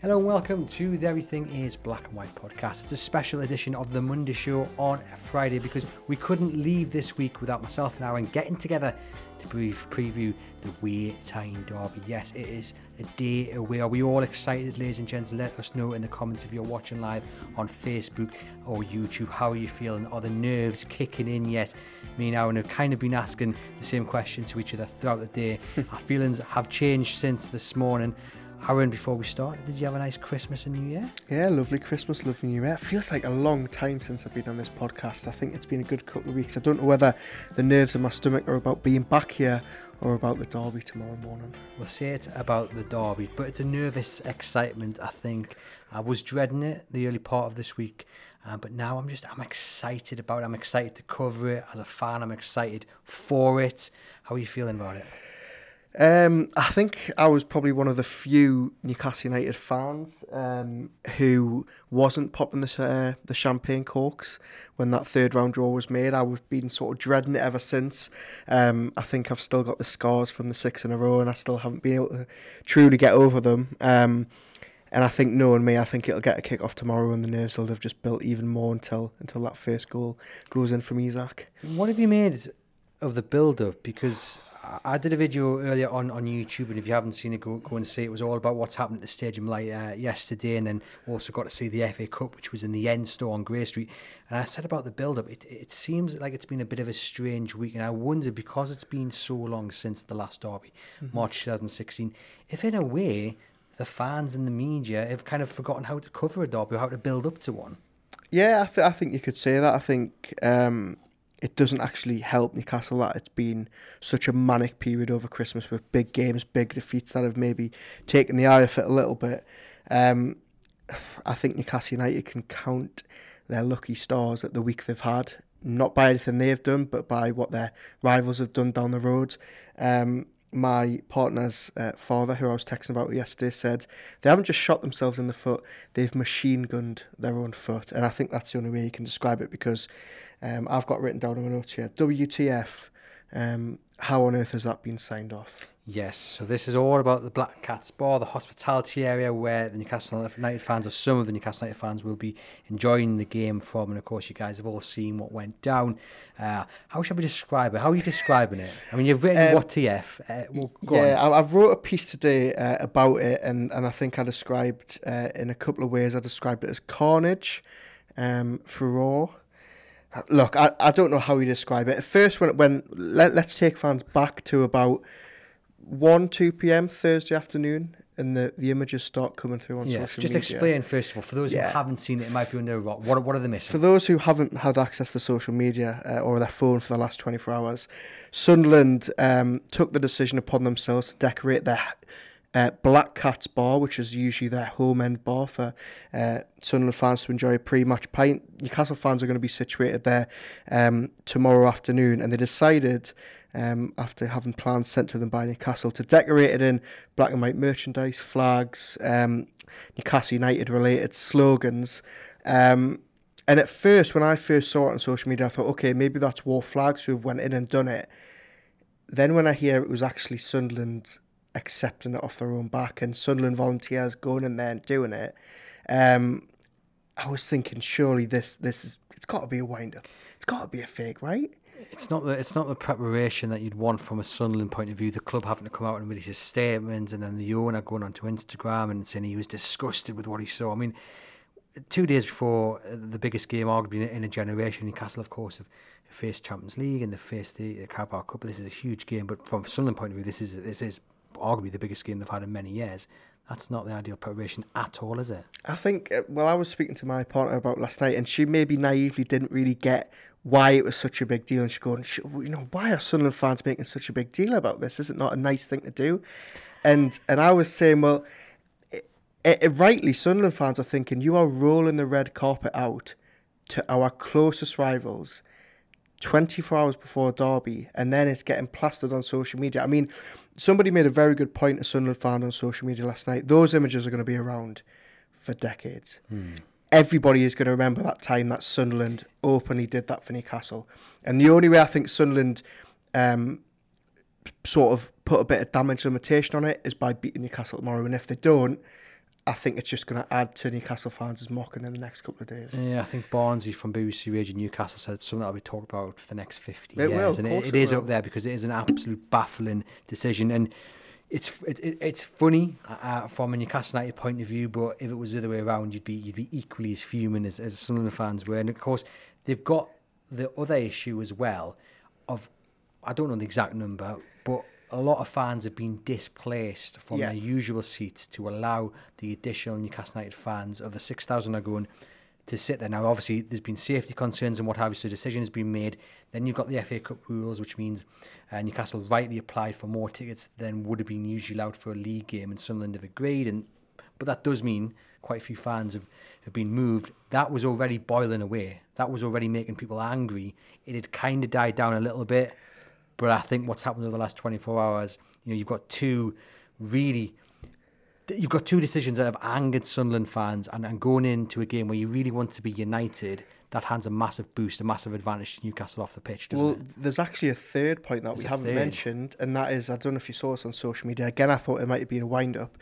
Hello and welcome to the Everything is Black and White podcast. It's a special edition of the Monday show on Friday because we couldn't leave this week without myself and Aaron getting together to brief preview the Wear Tyne Derby. Yes, it is a day away. Are we all excited, ladies and gents? Let us know in the comments if you're watching live on Facebook or YouTube. How are you feeling? Are the nerves kicking in yet? Me and Aaron have kind of been asking the same question to each other throughout the day. Our feelings have changed since this morning. Aaron, before we start, did you have a nice Christmas and New Year? Yeah, lovely Christmas, lovely New Year. It feels like a long time since I've been on this podcast. I think it's been a good couple of weeks. I don't know whether the nerves in my stomach are about being back here or about the derby tomorrow morning. We'll say it's about the derby, but it's a nervous excitement. I think I was dreading it the early part of this week, uh, but now I'm just I'm excited about it. I'm excited to cover it as a fan. I'm excited for it. How are you feeling about it? Um, I think I was probably one of the few Newcastle United fans um, who wasn't popping the uh, the champagne corks when that third round draw was made. I've been sort of dreading it ever since. Um, I think I've still got the scars from the six in a row, and I still haven't been able to truly get over them. Um, and I think knowing me, I think it'll get a kick off tomorrow, and the nerves will have just built even more until until that first goal goes in from Isak. What have you made of the build up? Because I did a video earlier on, on YouTube, and if you haven't seen it, go, go and see it. It was all about what's happened at the stadium like uh, yesterday, and then also got to see the FA Cup, which was in the end store on Grey Street. And I said about the build up, it, it seems like it's been a bit of a strange week, and I wonder because it's been so long since the last derby, mm-hmm. March 2016, if in a way the fans and the media have kind of forgotten how to cover a derby or how to build up to one. Yeah, I, th- I think you could say that. I think um, it doesn't actually help Newcastle that it's been such a manic period over Christmas with big games, big defeats that have maybe taken the eye off it a little bit. Um, I think Newcastle United can count their lucky stars at the week they've had, not by anything they've done, but by what their rivals have done down the road. Um, my partner's uh, father, who I was texting about yesterday, said they haven't just shot themselves in the foot, they've machine gunned their own foot. And I think that's the only way you can describe it because um, I've got written down in my notes here WTF. Um, how on earth has that been signed off? Yes, so this is all about the Black Cats Bar, the hospitality area where the Newcastle United fans, or some of the Newcastle United fans, will be enjoying the game from. And of course, you guys have all seen what went down. Uh, how shall we describe it? How are you describing it? I mean, you've written um, what TF. Uh, well, yeah, I, have wrote a piece today uh, about it, and, and I think I described uh, in a couple of ways. I described it as carnage, um, furore, Look, I, I don't know how you describe it. At first, when when let, let's take fans back to about one two p.m. Thursday afternoon, and the, the images start coming through on yeah, social just media. Just explain first of all for those yeah. who haven't seen it, it might be under a rock. What what are the missing? For those who haven't had access to social media uh, or their phone for the last twenty four hours, Sunderland um, took the decision upon themselves to decorate their uh, Black Cats Bar, which is usually their home end bar for uh, Sunderland fans to enjoy a pre match pint. Newcastle fans are going to be situated there um, tomorrow afternoon, and they decided. Um, after having plans sent to them by Newcastle to decorate it in black and white merchandise, flags, um, Newcastle United related slogans. Um, and at first, when I first saw it on social media, I thought, okay, maybe that's war flags who have went in and done it. Then when I hear it was actually Sunderland accepting it off their own back and Sunderland volunteers going in there and doing it. Um, I was thinking, surely this this is it's got to be a wind up. It's got to be a fake, right? It's not the it's not the preparation that you'd want from a Sunderland point of view. The club having to come out and release a statement, and then the owner going onto Instagram and saying he was disgusted with what he saw. I mean, two days before the biggest game, arguably in a generation, Newcastle, of course, have faced Champions League and they faced the Carabao Cup. This is a huge game, but from Sunderland point of view, this is this is arguably the biggest game they've had in many years. That's not the ideal preparation at all, is it? I think, uh, well, I was speaking to my partner about last night, and she maybe naively didn't really get why it was such a big deal. And she's going, you know, why are Sunderland fans making such a big deal about this? Is it not a nice thing to do? And and I was saying, well, it, it, rightly, Sunderland fans are thinking you are rolling the red carpet out to our closest rivals 24 hours before Derby, and then it's getting plastered on social media. I mean, somebody made a very good point, a Sunderland fan on social media last night. Those images are going to be around for decades. Hmm. Everybody is going to remember that time that Sunderland openly did that for Newcastle. And the only way I think Sunderland um, sort of put a bit of damage limitation on it is by beating Newcastle tomorrow. And if they don't, I think it's just going to add to Newcastle fans' mocking in the next couple of days. Yeah, I think Barnsley from BBC Radio Newcastle said something that'll be talked about for the next 50 It will, years. of and it, it it is will. up there because it is an absolute baffling decision. And it's it, it, it's funny uh, from a Newcastle United point of view, but if it was the other way around, you'd be you'd be equally as fuming as, as Sunderland fans were. And of course, they've got the other issue as well of I don't know the exact number, but a lot of fans have been displaced from Yeah. their usual seats to allow the additional Newcastle United fans of the 6,000 are going to sit there. Now, obviously, there's been safety concerns and what have you, so decision has been made. Then you've got the FA Cup rules, which means uh, Newcastle rightly applied for more tickets than would have been usually allowed for a league game, and Sunderland have agreed. And But that does mean quite a few fans have, have been moved. That was already boiling away. That was already making people angry. It had kind of died down a little bit. But I think what's happened over the last 24 hours, you know, you've got two really, you've got two decisions that have angered Sunderland fans, and, and going into a game where you really want to be united, that hands a massive boost, a massive advantage to Newcastle off the pitch, doesn't Well, it? there's actually a third point that There's we haven't third. mentioned, and that is I don't know if you saw this on social media. Again, I thought it might have been a wind up,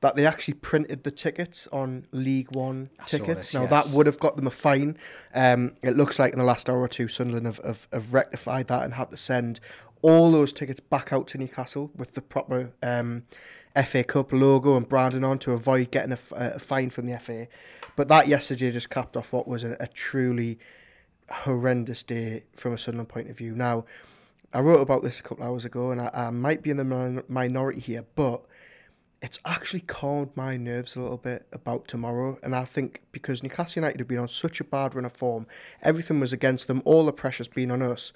that they actually printed the tickets on League One I tickets. this, now yes. that would have got them a fine. Um, it looks like in the last hour or two, Sunderland have, have, have rectified that and had to send all those tickets back out to Newcastle with the proper um, FA Cup logo and branding on to avoid getting a, f- a fine from the FA. But that yesterday just capped off what was a, a truly horrendous day from a Sunderland point of view. Now, I wrote about this a couple hours ago, and I, I might be in the min- minority here, but it's actually calmed my nerves a little bit about tomorrow. And I think because Newcastle United have been on such a bad run of form, everything was against them, all the pressure's been on us.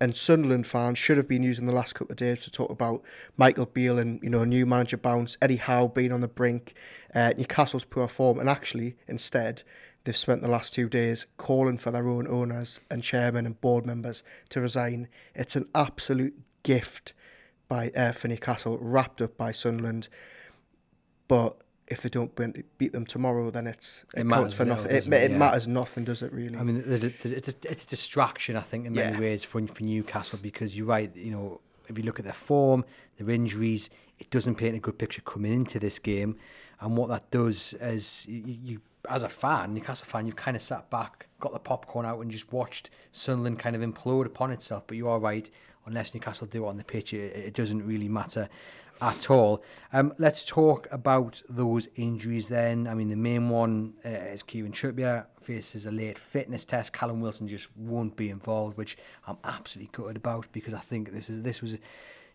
And Sunderland fans should have been using the last couple of days to talk about Michael Beale and you know new manager bounce, Eddie Howe being on the brink, uh, Newcastle's poor form, and actually instead they've spent the last two days calling for their own owners and chairmen and board members to resign. It's an absolute gift by uh, for Newcastle, wrapped up by Sunderland. But if they don't beat them tomorrow, then it's It it, matters counts for nothing. It, it? it Yeah. matters nothing, does it really? I mean, it's, a, it's a distraction, I think, in many Yeah. ways for, for Newcastle because you're right. You know, if you look at their form, their injuries, it doesn't paint a good picture coming into this game. And what that does is you, you as a fan, Newcastle fan, you've kind of sat back, got the popcorn out, and just watched Sunderland kind of implode upon itself. But you are right. Unless Newcastle do it on the pitch, it, it doesn't really matter at all. Um, let's talk about those injuries then. I mean, the main one uh, is Kieran Trippier faces a late fitness test. Callum Wilson just won't be involved, which I'm absolutely gutted about because I think this is this was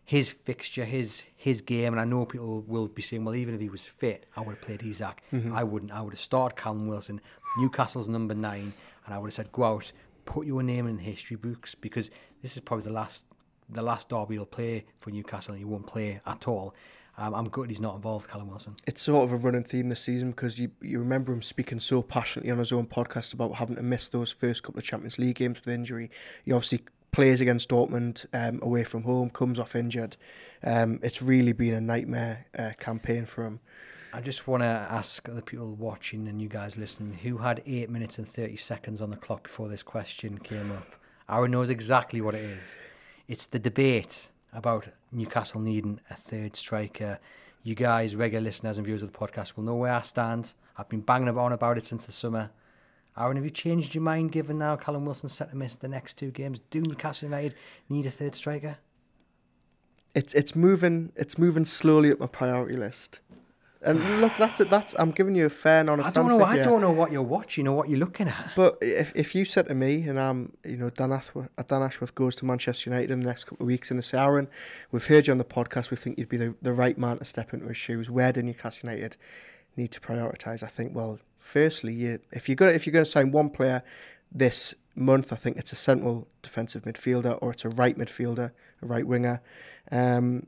his fixture, his his game, and I know people will be saying, well, even if he was fit, I would have played Isak. I wouldn't. I would have started Callum Wilson, Newcastle's number nine, and I would have said, go out, put your name in the history books because this is probably the last the last derby he'll play for Newcastle, and he won't play at all. Um, I'm gutted he's not involved, Callum Wilson. it's sort of a running theme this season because you you remember him speaking so passionately on his own podcast about having to miss those first couple of Champions League games with injury. He obviously plays against Dortmund um, away from home, comes off injured. Um, it's really been a nightmare uh, campaign for him. I just want to ask the people watching and you guys listening who had 8 minutes and 30 seconds on the clock before this question came up. Aaron knows exactly what it is. It's the debate about Newcastle needing a third striker. You guys, regular listeners and viewers of the podcast, will know where I stand. I've been banging on about it since the summer. Aaron, have you changed your mind given now Callum Wilson's set to miss the next two games? Do Newcastle United need a third striker? It's it's moving it's moving slowly up my priority list. And look, that's it. That's I'm giving you a fair and honest I don't answer know. I here. don't know what you're watching or what you're looking at. But if if you said to me, and I'm, you know, Dan Ashworth, uh, Dan Ashworth goes to Manchester United in the next couple of weeks, and they say, Aaron, we've heard you on the podcast, we think you'd be the, the right man to step into his shoes. Where do Newcastle United need to prioritise? I think, well, firstly, you, if you're gonna if you're gonna sign one player this month, I think it's a central defensive midfielder or it's a right midfielder, a right winger. Um,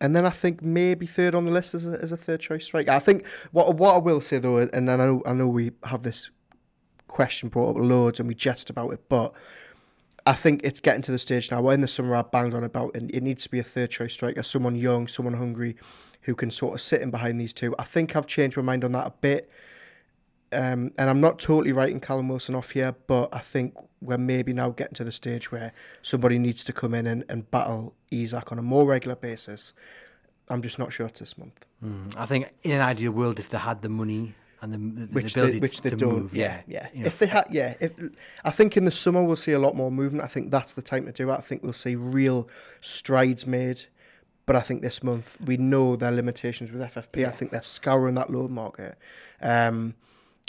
and then I think maybe third on the list as a, as a third choice striker. I think what what I will say though, and I know I know we have this question brought up loads and we jest about it, but I think it's getting to the stage now. Well, in the summer I banged on about it. It needs to be a third choice striker, someone young, someone hungry, who can sort of sit in behind these two. I think I've changed my mind on that a bit. Um, and I'm not totally writing Callum Wilson off here, but I think we're maybe now getting to the stage where somebody needs to come in and, and battle Isak on a more regular basis. I'm just not sure it's this month. Mm. I think in an ideal world, if they had the money and the, the Which ability they, which they to don't. move, yeah, yeah. you know, if they had, yeah. If I think in the summer we'll see a lot more movement. I think that's the time to do it. I think we'll see real strides made. But I think this month we know their limitations with FFP. Yeah. I think they're scouring that load market. Um,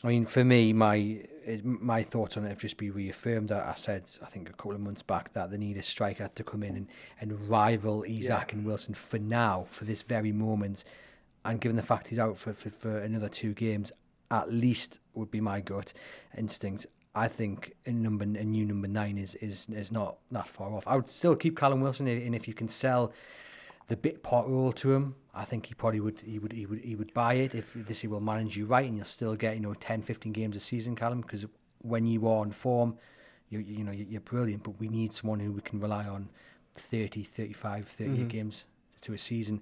I mean, for me, my my thoughts on it have just been reaffirmed. I, I said, I think a couple of months back, that they need a striker to come in and, and rival Isak and Wilson for now, for this very moment. And given the fact he's out for, for, for another two games, at least would be my gut instinct. I think a number a new number nine is is is not that far off. I would still keep Callum Wilson, and if you can sell the bit part role to him, I think he probably would he would he would he would buy it if this he will manage you right and you'll still get you know 10 15 games a season Callum because when you are on form you you know you're brilliant but we need someone who we can rely on 30 35 30 mm-hmm. games to a season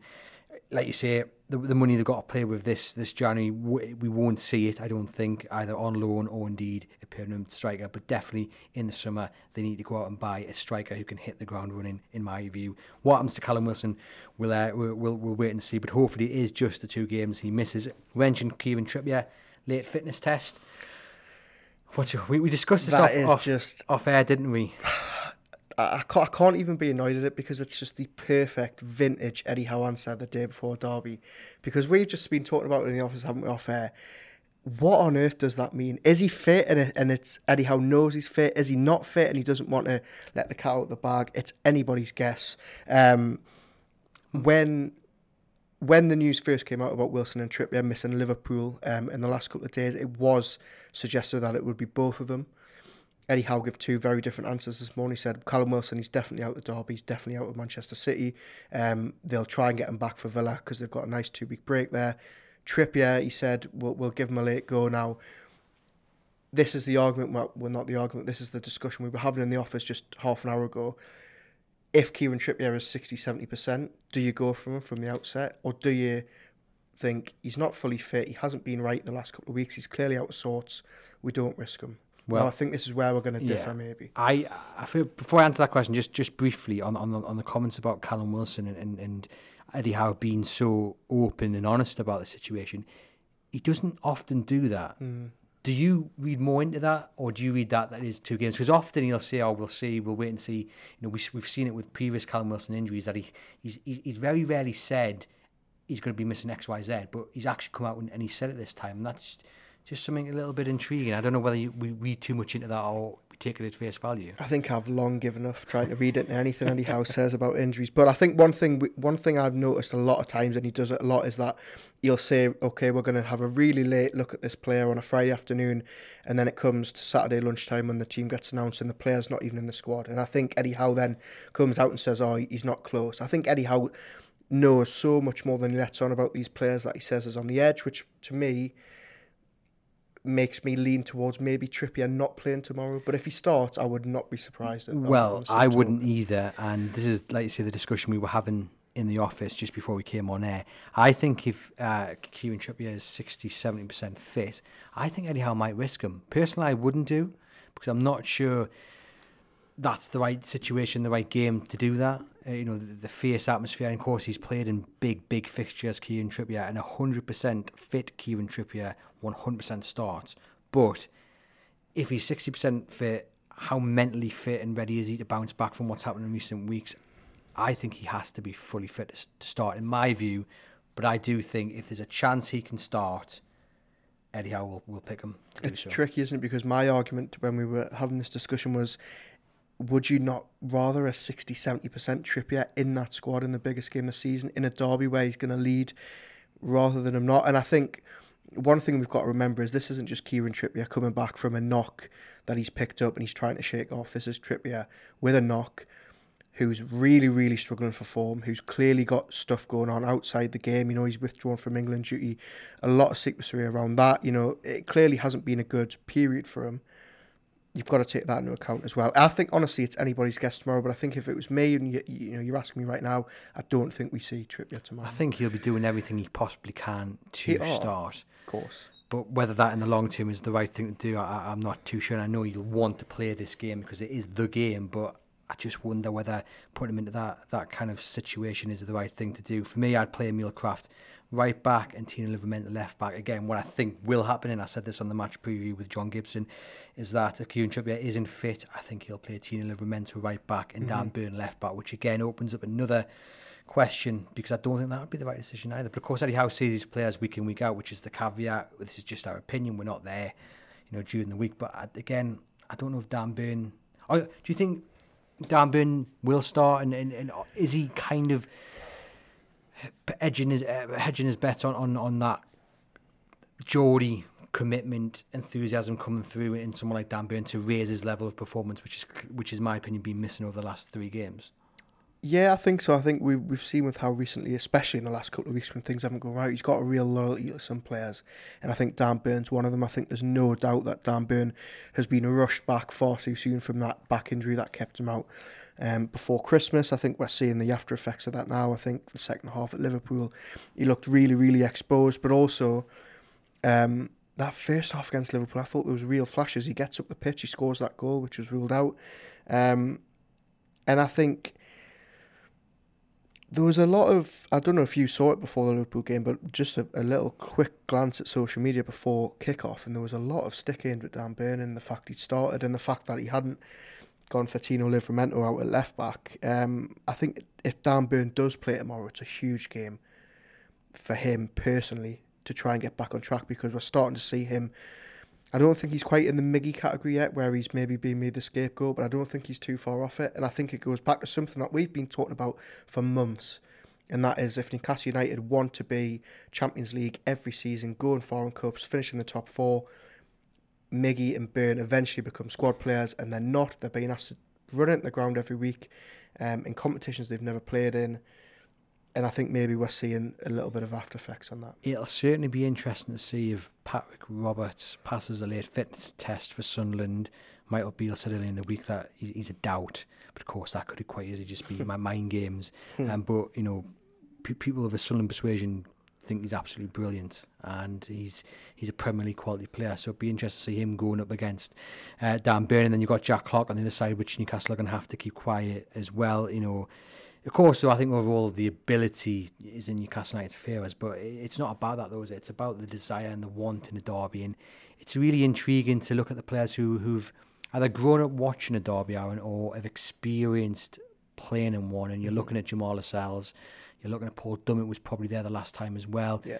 like you say the, the money they've got to play with this this January we won't see it I don't think either on loan or indeed a permanent striker but definitely in the summer they need to go out and buy a striker who can hit the ground running in my view. What happens to Callum Wilson we'll, uh, we'll, we'll, we'll wait and see but hopefully it is just the two games he misses. Mentioned Kieran Trippier late fitness test. What's your, we, we discussed this that off, off, just off air didn't we I, I can't, I can't even be annoyed at it because it's just the perfect vintage Eddie Howe answer the day before Derby. Because we've just been talking about it in the office, haven't we, off air? What on earth does that mean? Is he fit and, it, and it's Eddie Howe knows he's fit? Is he not fit and he doesn't want to let the cat out of the bag? It's anybody's guess. Um, when when the news first came out about Wilson and Trippier missing Liverpool um, in the last couple of days, it was suggested that it would be both of them. Eddie Howe gave two very different answers this morning. He said Callum Wilson, he's definitely out of Derby, he's definitely out of Manchester City. Um, they'll try and get him back for Villa because they've got a nice two week break there. Trippier, he said, we'll, we'll give him a late go now. This is the argument, well, well, not the argument, this is the discussion we were having in the office just half an hour ago. If Kieran Trippier is 60 70%, do you go from him from the outset? Or do you think he's not fully fit, he hasn't been right the last couple of weeks, he's clearly out of sorts, we don't risk him? Well, I think this is where we're going to differ, yeah. maybe. I, I feel before I answer that question, just just briefly on on the, on the comments about Callum Wilson and, and, and Eddie Howe being so open and honest about the situation, he doesn't often do that. Hmm. Do you read more into that, or do you read that that is two games? Because often he'll say, "Oh, we'll see, we'll wait and see." You know, we, we've seen it with previous Callum Wilson injuries that he he's he's he's very rarely said he's going to be missing X, Y, Z, but he's actually come out and, and he said it this time, and that's just something a little bit intriguing. I don't know whether you, we read too much into that or we take it at face value. I think I've long given up trying to read into anything Eddie Howe says about injuries. But I think one thing one thing I've noticed a lot of times, and he does it a lot, is that he'll say, "Okay, we're going to have a really late look at this player on a Friday afternoon," and then it comes to Saturday lunchtime when the team gets announced and the player's not even in the squad. And I think Eddie Howe then comes out and says, "Oh, he's not close." I think Eddie Howe knows so much more than he lets on about these players that he says is on the edge, which to me makes me lean towards maybe Trippier not playing tomorrow. But if he starts, I would not be surprised. At that. Well, I wouldn't either. And this is, like you say, the discussion we were having in the office just before we came on air. I think if uh, Kieran Trippier is 60 70% fit, I think Eddie Howe might risk him. Personally, I wouldn't do because I'm not sure that's the right situation, the right game to do that. Uh, you know, the, the fierce atmosphere. And of course, he's played in big, big fixtures, Kieran Trippier, and 100% fit Kieran Trippier, 100% starts. But if he's 60% fit, how mentally fit and ready is he to bounce back from what's happened in recent weeks? I think he has to be fully fit to, start, in my view. But I do think if there's a chance he can start, Eddie Howe will, will pick him to do It's so. tricky, isn't it? Because my argument when we were having this discussion was would you not rather a 60 70% Trippier in that squad in the biggest game of the season in a derby where he's going to lead rather than him not? And I think one thing we've got to remember is this isn't just Kieran Trippier coming back from a knock that he's picked up and he's trying to shake off. This is Trippier with a knock who's really, really struggling for form, who's clearly got stuff going on outside the game. You know, he's withdrawn from England duty, a lot of secrecy around that. You know, it clearly hasn't been a good period for him. You've got to take that into account as well. I think honestly, it's anybody's guess tomorrow. But I think if it was me and you, you know you're asking me right now, I don't think we see Trippier tomorrow. I think he'll be doing everything he possibly can to He- start. of course. But whether that in the long term is the right thing to do, I, I'm not too sure. And I know you'll want to play this game because it is the game, but I just wonder whether putting him into that that kind of situation is the right thing to do. For me, I'd play Emil Krafth right back and Tino Livramento left back. Again, what I think will happen, and I said this on the match preview with John Gibson, is that if Kieran Trippier isn't fit, I think he'll play Tino Livramento right back and Dan mhm. Burn left back, which again opens up another question because I don't think that would be the right decision either. But of course, Eddie Howe sees these players week in, week out, which is the caveat. This is just our opinion. We're not there, you know, during the week. But I- again, I don't know if Dan Burn. Oh, do you think Dan Burn will start, and, and, and is he kind of edging his uh, hedging his bets on, on, on that Geordie commitment, enthusiasm coming through in someone like Dan Burn to raise his level of performance, which is which is my opinion been missing over the last three games. Yeah, I think so. I think we we've seen with how recently, especially in the last couple of weeks when things haven't gone right, he's got a real loyalty to some players, and I think Dan Burn's one of them. I think there's no doubt that Dan Burn has been rushed back far too soon from that back injury that kept him out um, before Christmas. I think we're seeing the after effects of that now. I think the second half at Liverpool, he looked really, really exposed, but also um, that first half against Liverpool, I thought there was real flashes. He gets up the pitch, he scores that goal, which was ruled out, um, and I think there was a lot of I don't know if you saw it before the Liverpool game, but just a, a little quick glance at social media before kickoff, and there was a lot of stick in with Dan Burn and the fact he started and the fact that he hadn't gone for Tino Livramento out at left back. Um, I think if Dan Burn does play tomorrow, it's a huge game for him personally to try and get back on track because we're starting to see him. I don't think he's quite in the Miggy category yet, where he's maybe being made the scapegoat, but I don't think he's too far off it. And I think it goes back to something that we've been talking about for months, and that is if Newcastle United want to be Champions League every season, going foreign cups, finishing the top four, Miggy and Burn eventually become squad players, and they're not. They're being asked to run it the ground every week um, in competitions they've never played in. And I think maybe we're seeing a little bit of after effects on that. It'll certainly be interesting to see if Patrick Roberts passes a late fitness test for Sunderland. Michael Beale said earlier in the week that he's a doubt, but of course that could quite easily just be my mind games. Um, but you know, pe- people of a Sunderland persuasion think he's absolutely brilliant, and he's he's a Premier League quality player. So it'd be interesting to see him going up against uh, Dan Burn, and then you've got Jack Clarke on the other side, which Newcastle are going to have to keep quiet as well. You know. Of course, though, I think overall the ability is in Newcastle United favours, but it's not about that, though, is it? It's about the desire and the want in the derby, and it's really intriguing to look at the players who who've either grown up watching a derby, Aaron, or have experienced playing in one. And you're looking at Jamal Lascelles, you're looking at Paul Dummett, was probably there the last time as well. Yeah.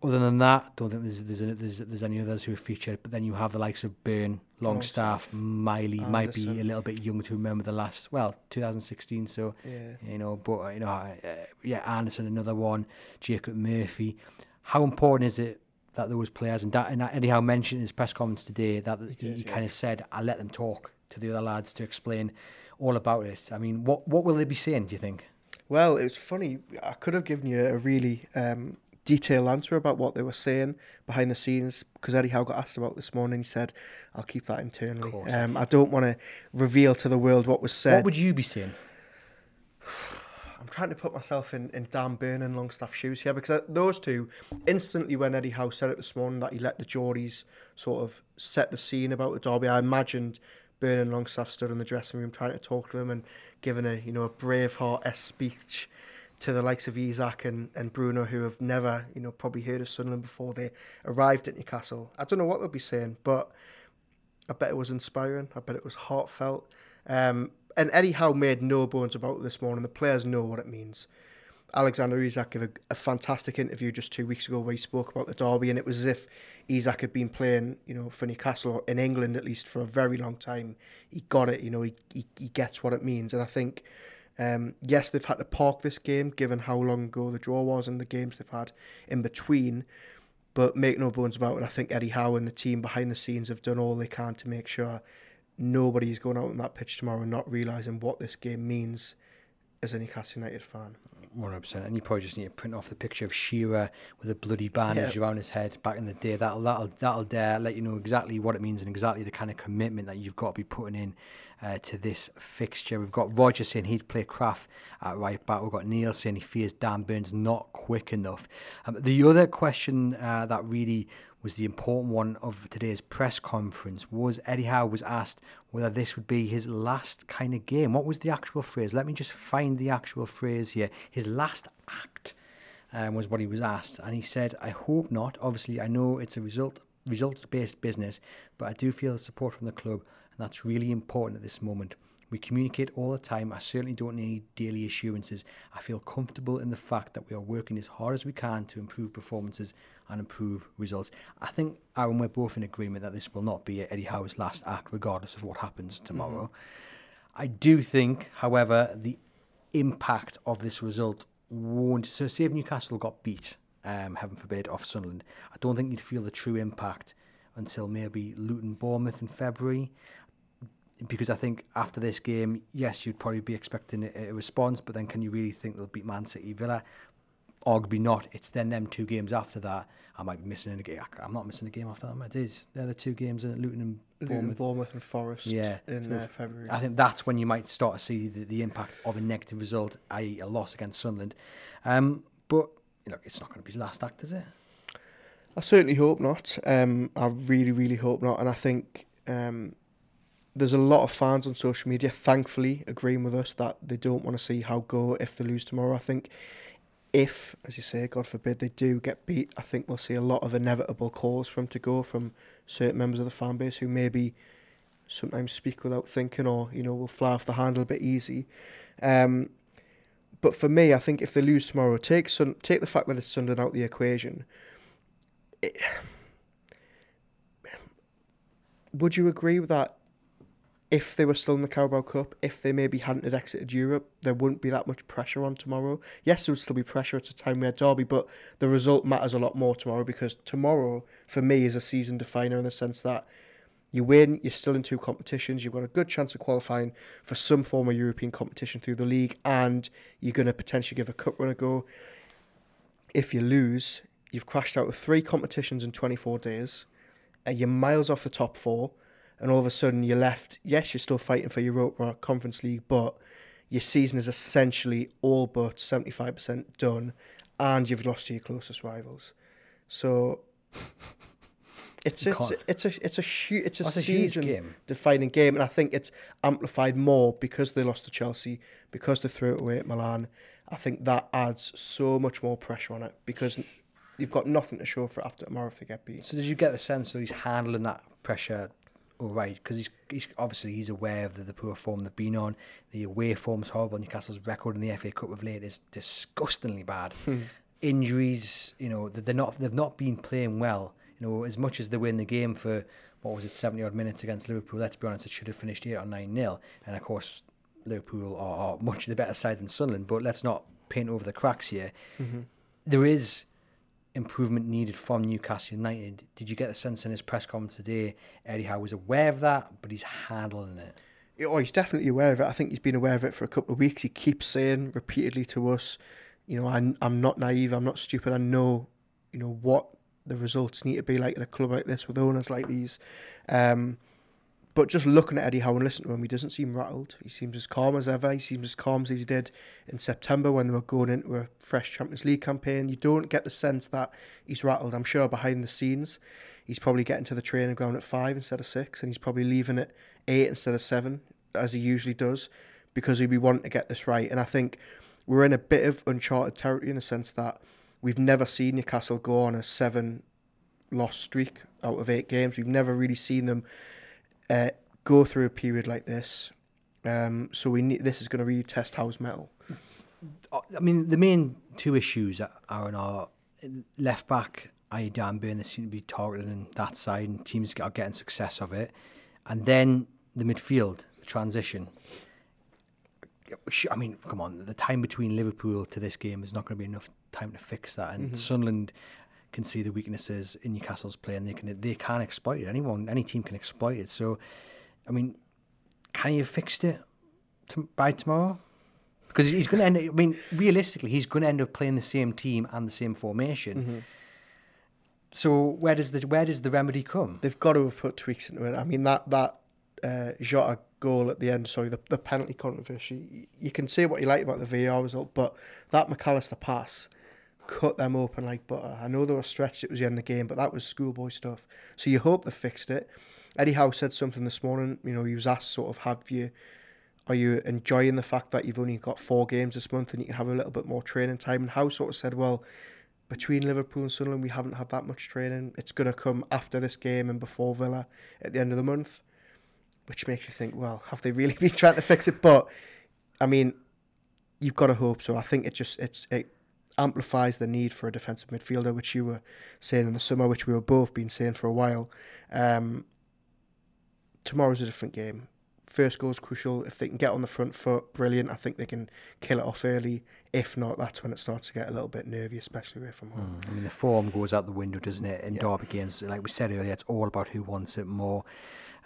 Other than that, don't think there's there's there's, there's any others who are featured. But then you have the likes of Burn, Longstaff, Miley, might be a little bit young to remember the last well 2016. So Yeah. you know, but you know, uh, yeah, Anderson, another one, Jacob Murphy. How important is it that those players and that and Eddie Howe mentioned in his press conference today that he, he kind of said, "I let them talk to the other lads to explain all about it." I mean, what what will they be saying? Do you think? Well, it's funny. I could have given you a really um, detailed answer about what they were saying behind the scenes because Eddie Howe got asked about this morning. He said, "I'll keep that internally. course, Um, I don't want to reveal to the world what was said." What would you be saying? I'm trying to put myself in, in Dan Burn and Longstaff shoes here because uh, those two, instantly when Eddie Howe said it this morning that he let the Geordies sort of set the scene about the derby, I imagined Burn and Longstaff stood in the dressing room trying to talk to them and giving a you know a Braveheart esque speech to the likes of Isak and, and Bruno who have never you know probably heard of Sunderland before they arrived at Newcastle. I don't know what they'll be saying, but I bet it was inspiring. I bet it was heartfelt. Um, and Eddie Howe made no bones about it this morning. The players know what it means. Alexander Isak gave a, a fantastic interview just two weeks ago where he spoke about the derby, and it was as if Isak had been playing, you know, for Newcastle in England at least for a very long time. He got it, you know, he he, he gets what it means, and I think. Um, yes, they've had to park this game given how long ago the draw was and the games they've had in between. But make no bones about it, I think Eddie Howe and the team behind the scenes have done all they can to make sure nobody's going out on that pitch tomorrow not realising what this game means as a Newcastle United fan. One hundred percent, and you probably just need to print off the picture of Shearer with a bloody bandage Yeah. around his head back in the day. That'll that'll that'll dare let you know exactly what it means and exactly the kind of commitment that you've got to be putting in uh, to this fixture. We've got Roger saying he'd play Krafth at right back. We've got Neil saying he fears Dan Burns not quick enough. Um, the other question uh, that really was the important one of today's press conference was Eddie Howe was asked whether this would be his last kind of game. What was the actual phrase? Let me just find the actual phrase here. His last act um, was what he was asked, and he said, "I hope not. Obviously, I know it's a result result based business, but I do feel the support from the club, and that's really important at this moment." We communicate all the time. I certainly don't need daily assurances. I feel comfortable in the fact that we are working as hard as we can to improve performances and improve results. I think, Aaron, we're both in agreement that this will not be Eddie Howe's last act, regardless of what happens tomorrow. Mm-hmm. I do think, however, the impact of this result won't. So, say if Newcastle got beat, um, heaven forbid, off Sunderland, I don't think you'd feel the true impact until maybe Luton Bournemouth in February because I think after this game, yes, you'd probably be expecting a, a response, but then can you really think they'll beat Man City, Villa? Arguably not. It's then them two games after that. I might be missing a game. I'm not missing a game after that. It is. They're the two games in Luton and Bournemouth. Luton, Bournemouth and Forest. Yeah, in uh, February. I think that's when you might start to see the, the impact of a negative result, i.e., a loss against Sunderland. Um, but you know, it's not going to be his last act, is it? I certainly hope not. Um, I really, really hope not. And I think um, there's a lot of fans on social media, thankfully, agreeing with us that they don't want to see Howe go if they lose tomorrow. I think if, as you say, God forbid, they do get beat, I think we'll see a lot of inevitable calls from to go from certain members of the fan base who maybe sometimes speak without thinking or, you know, will fly off the handle a bit easy. Um, but for me, I think if they lose tomorrow, take Sun- take the fact that it's Sunderland out the equation. It, would you agree with that? If they were still in the Carabao Cup, if they maybe hadn't had exited Europe, there wouldn't be that much pressure on tomorrow. Yes, there would still be pressure at a time we had Derby, but the result matters a lot more tomorrow because tomorrow, for me, is a season definer in the sense that you win, you're still in two competitions, you've got a good chance of qualifying for some form of European competition through the league, and you're going to potentially give a cup run a go. If you lose, you've crashed out of three competitions in 24 days, and you're miles off the top four and all of a sudden you're left. Yes, you're still fighting for Europa Conference League, but your season is essentially all but seventy five percent done, and you've lost to your closest rivals. So. It's a, it's a it's a it's a huge it's a That's season a game. defining game, and I think it's amplified more because they lost to Chelsea, because they threw it away at Milan. I think that adds so much more pressure on it because you've got nothing to show for it after tomorrow if they get beat. So did you get the sense that he's handling that pressure all right because he's, he's obviously he's aware of the, the poor form they've been on. The away form's horrible. Newcastle's record in the FA Cup of late is disgustingly bad. Hmm. Injuries, you know, they're not they've not been playing well. You know, as much as they win the game for what was it, seventy odd minutes against Liverpool. Let's be honest, it should have finished eight or nine nil. And of course, Liverpool are, are much the better side than Sunderland. But let's not paint over the cracks here. Mm-hmm. There is improvement needed from Newcastle United. Did you get the sense in his press conference today, Eddie Howe was aware of that, but he's handling it? Oh, he's definitely aware of it. I think he's been aware of it for a couple of weeks. He keeps saying repeatedly to us, you know, I'm, I'm not naive, I'm not stupid. I know, you know, what the results need to be like at a club like this with owners like these. Um, but just looking at Eddie Howe and listening to him, he doesn't seem rattled. He seems as calm as ever. He seems as calm as he did in September when they were going into a fresh Champions League campaign. You don't get the sense that he's rattled. I'm sure behind the scenes, he's probably getting to the training ground at five instead of six, and he's probably leaving at eight instead of seven, as he usually does, because he'd be wanting to get this right. And I think we're in a bit of uncharted territory in the sense that we've never seen Newcastle go on a seven loss streak out of eight games. We've never really seen them uh, go through a period like this. Um, so we need this is going to really test Howe's mettle. Uh, I mean, the main two issues are on our left back, i.e. Dan Burn, they seem to be targeting that side, and teams are getting success of it. And then the midfield, the transition. I mean, come on, the time between Liverpool to this game is not going to be enough time to fix that. And mm-hmm. Sunderland can see the weaknesses in Newcastle's play, and they can they can exploit it. Anyone, any team can exploit it. So, I mean, can he have fixed it to, by tomorrow? Because he's going to end. I mean, realistically, he's going to end up playing the same team and the same formation. Mm-hmm. So where does the where does the remedy come? They've got to have put tweaks into it. I mean that that uh, Jota goal at the end, sorry, the, the penalty controversy, you can say what you like about the VAR result, but that McAllister pass cut them open like butter. I know they were stretched, it was the end of the game, but that was schoolboy stuff. So you hope they fixed it. Eddie Howe said something this morning, you know, he was asked sort of, have you, are you enjoying the fact that you've only got four games this month and you can have a little bit more training time? And Howe sort of said, well, between Liverpool and Sunderland, we haven't had that much training. It's going to come after this game and before Villa at the end of the month, which makes you think, well, have they really been trying to fix it? But I mean, you've got to hope so. I think it just it's it amplifies the need for a defensive midfielder, which you were saying in the summer, which we were both been saying for a while. Um, tomorrow's a different game first goal is crucial. If they can get on the front foot, brilliant. I think they can kill it off early. If not, that's when it starts to get a little bit nervy, especially away from home. Mm, I mean, the form goes out the window, doesn't it? In yeah. derby games, like we said earlier, it's all about who wants it more.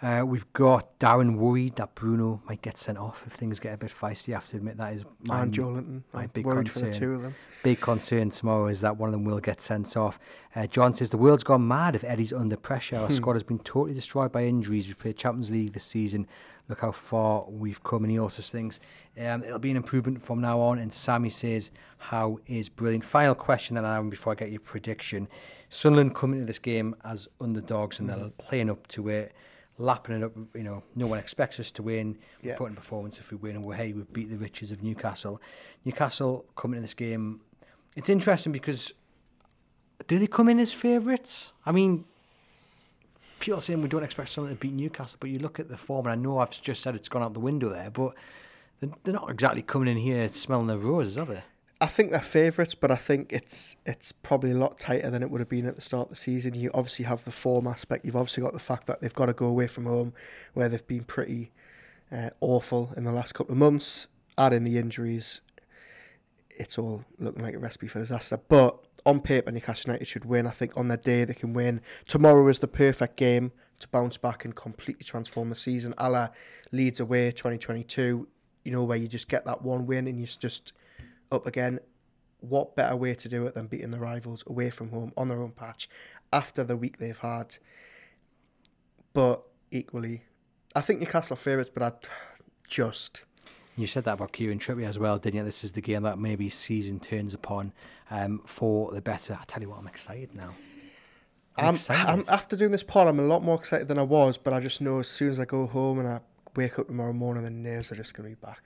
Uh, we've got Darren worried that Bruno might get sent off if things get a bit feisty. I have to admit that is my, and Joelinton. My I'm big concern. For the two of them. Big concern tomorrow is that one of them will get sent off. Uh, John says the world's gone mad if Eddie's under pressure. Our hmm. squad has been totally destroyed by injuries. We played Champions League this season look Howe far we've come. And he also thinks um, it'll be an improvement from now on. And Sammy says, how is brilliant. Final question that I have before I get your prediction. Sunderland coming into this game as underdogs and mm-hmm. they're playing up to it, lapping it up. You know, no one expects us to win. Yeah. Putting performance if we win, and we're hey, we've beat the riches of Newcastle. Newcastle coming into this game. It's interesting because do they come in as favourites? I mean, people are saying we don't expect someone to beat Newcastle, but you look at the form, and I know I've just said it's gone out the window there, but they're not exactly coming in here smelling the roses, are they? I think they're favourites, but I think it's it's probably a lot tighter than it would have been at the start of the season. You obviously have the form aspect. You've obviously got the fact that they've got to go away from home, where they've been pretty uh, awful in the last couple of months. Add in the injuries, it's all looking like a recipe for disaster. But on paper, Newcastle United should win. I think on their day they can win. Tomorrow is the perfect game to bounce back and completely transform the season. A la Leeds away 2022, you know, where you just get that one win and you're just up again. What better way to do it than beating the rivals away from home on their own patch after the week they've had? But equally, I think Newcastle are favourites, but I'd just you said that about Kieran Trippier as well, didn't you? This is the game that maybe season turns upon um, for the better. I tell you what, I'm excited now. I'm, I'm, I'm, after doing this pod, I'm a lot more excited than I was, but I just know as soon as I go home and I wake up tomorrow morning, the nerves are just going to be back.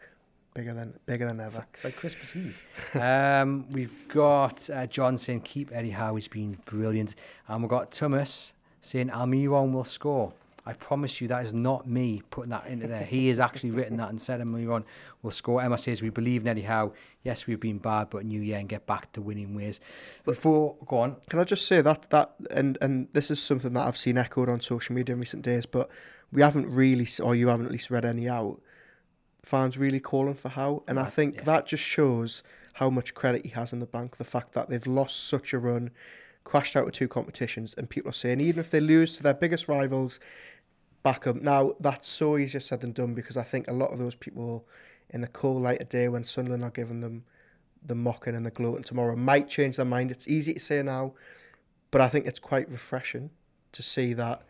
Bigger than bigger than ever. It's like, Christmas Eve. um, we've got uh, John saying keep Eddie Howe. He's been brilliant, and we've got Thomas saying Almiron will score. I promise you that is not me putting that into there. He has actually written that and said Emily on will score. Emma says we believe in Eddie Howe. Yes, we've been bad, but new year and get back to winning ways. Before go on. Can I just say that that and and this is something that I've seen echoed on social media in recent days, but we haven't really or you haven't at least read any out. Fans really calling for Howe. And I think yeah. that just shows how much credit he has in the bank. The fact that they've lost such a run, crashed out of two competitions, and people are saying even if they lose to their biggest rivals, back up. Now, that's so easier said than done because I think a lot of those people in the cool light of day when Sunderland are giving them the mocking and the gloating tomorrow might change their mind. It's easy to say now, but I think it's quite refreshing to see that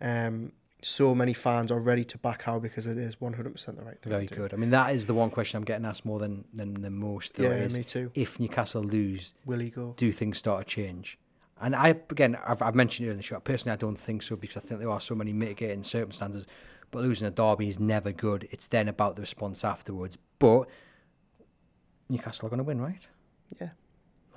um, so many fans are ready to back Howe because it is 100% the right thing. Very good. I mean, that is the one question I'm getting asked more than, than, than most. Though, yeah, me too. If Newcastle lose, will he go? Do things start to change? And I again, I've, I've mentioned it in the show. Personally, I don't think so because I think there are so many mitigating circumstances. But losing a derby is never good. It's then about the response afterwards. But Newcastle are going to win, right? Yeah.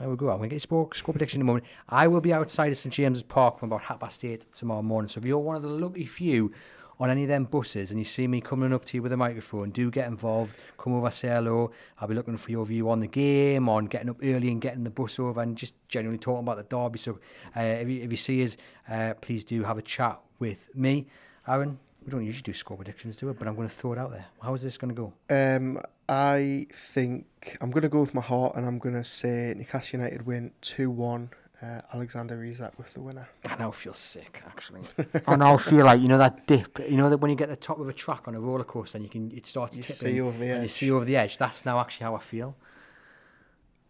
There we go. I'm going to get score, score prediction in a moment. I will be outside of St James's Park from about half past eight tomorrow morning. So if you're one of the lucky few on any of them buses and you see me coming up to you with a microphone, do get involved. Come over, say hello. I'll be looking for your view on the game, on getting up early and getting the bus over, and just generally talking about the derby. So uh, if, you, if you see us, uh, please do have a chat with me. Aaron, we don't usually do score predictions, do it? But I'm going to throw it out there. How is this going to go? Um, I think I'm going to go with my heart, and I'm going to say Newcastle United win two one uh, Alexander Isak with the winner. I now feel sick, actually. I now feel like you know that dip. You know that when you get the top of a track on a roller coaster and you can it starts you tipping. See over the edge. You see over the edge. That's now actually how I feel.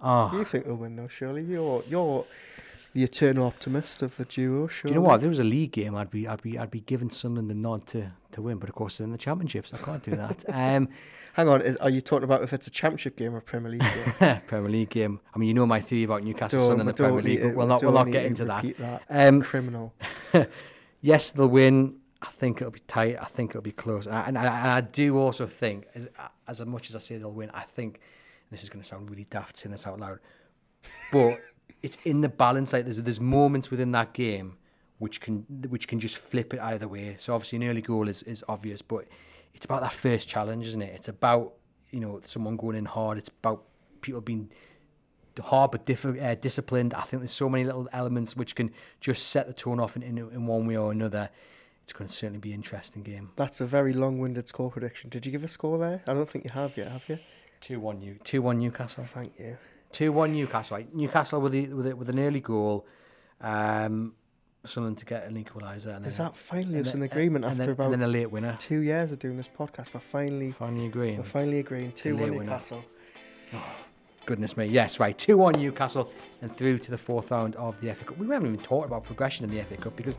Oh. You think they'll win though? Surely you're you're the eternal optimist of the duo. Sure. Do you know what? If there was a league game, I'd be, I'd be, I'd be giving Sunderland the nod to, to win. But of course, they're in the championships. I can't do that. Um, Hang on, is, are you talking about if it's a championship game or a Premier League game? Premier League game. I mean, you know my theory about Newcastle Don't- Sunderland in the Premier League. But we'll not, we'll don't get into that. that. Um, Criminal. yes, they'll win. I think it'll be tight. I think it'll be close. And I, and I, and I do also think, as, as much as I say they'll win, I think this is going to sound really daft saying this out loud, but it's in the balance. Like there's there's moments within that game which can which can just flip it either way. So obviously an early goal is, is obvious, but it's about that first challenge, isn't it? It's about you know someone going in hard. It's about people being hard but diff- uh, disciplined. I think there's so many little elements which can just set the tone off in, in, in one way or another. It's going to certainly be an interesting game. That's a very long-winded score prediction. Did you give a score there? I don't think you have yet, have you? Two one New two one Newcastle. Thank you. Two one Newcastle. Right, Newcastle with the, with it with an early goal. Um, Sunderland to get an equaliser. And Is that finally us then- agreement and after then, about and then a late winner. two years of doing this podcast? We're finally, Finally agreeing. we're finally agreeing. Two one. Newcastle. Goodness me. Yes, right. 2 1 Newcastle and through to the fourth round of the FA Cup. We haven't even talked about progression in the FA Cup because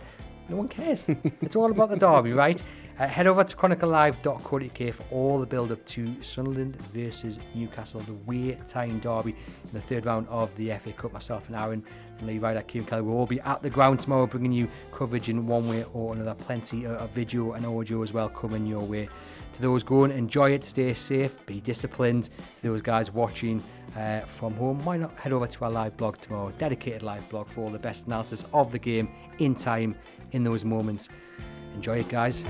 no one cares. it's all about the derby, right? Uh, head over to chroniclelive.co.uk for all the build up to Sunderland versus Newcastle, the Wear-Tyne derby in the third round of the FA Cup. Myself and Aaron and Lee Ryder, Kieran Kelly will all be at the ground tomorrow bringing you coverage in one way or another. Plenty of of video and audio as well coming your way. To those going, enjoy it, stay safe, be disciplined. To those guys watching uh, from home, why not head over to our live blog tomorrow? Dedicated live blog for all the best analysis of the game in time, in those moments. Enjoy it, guys.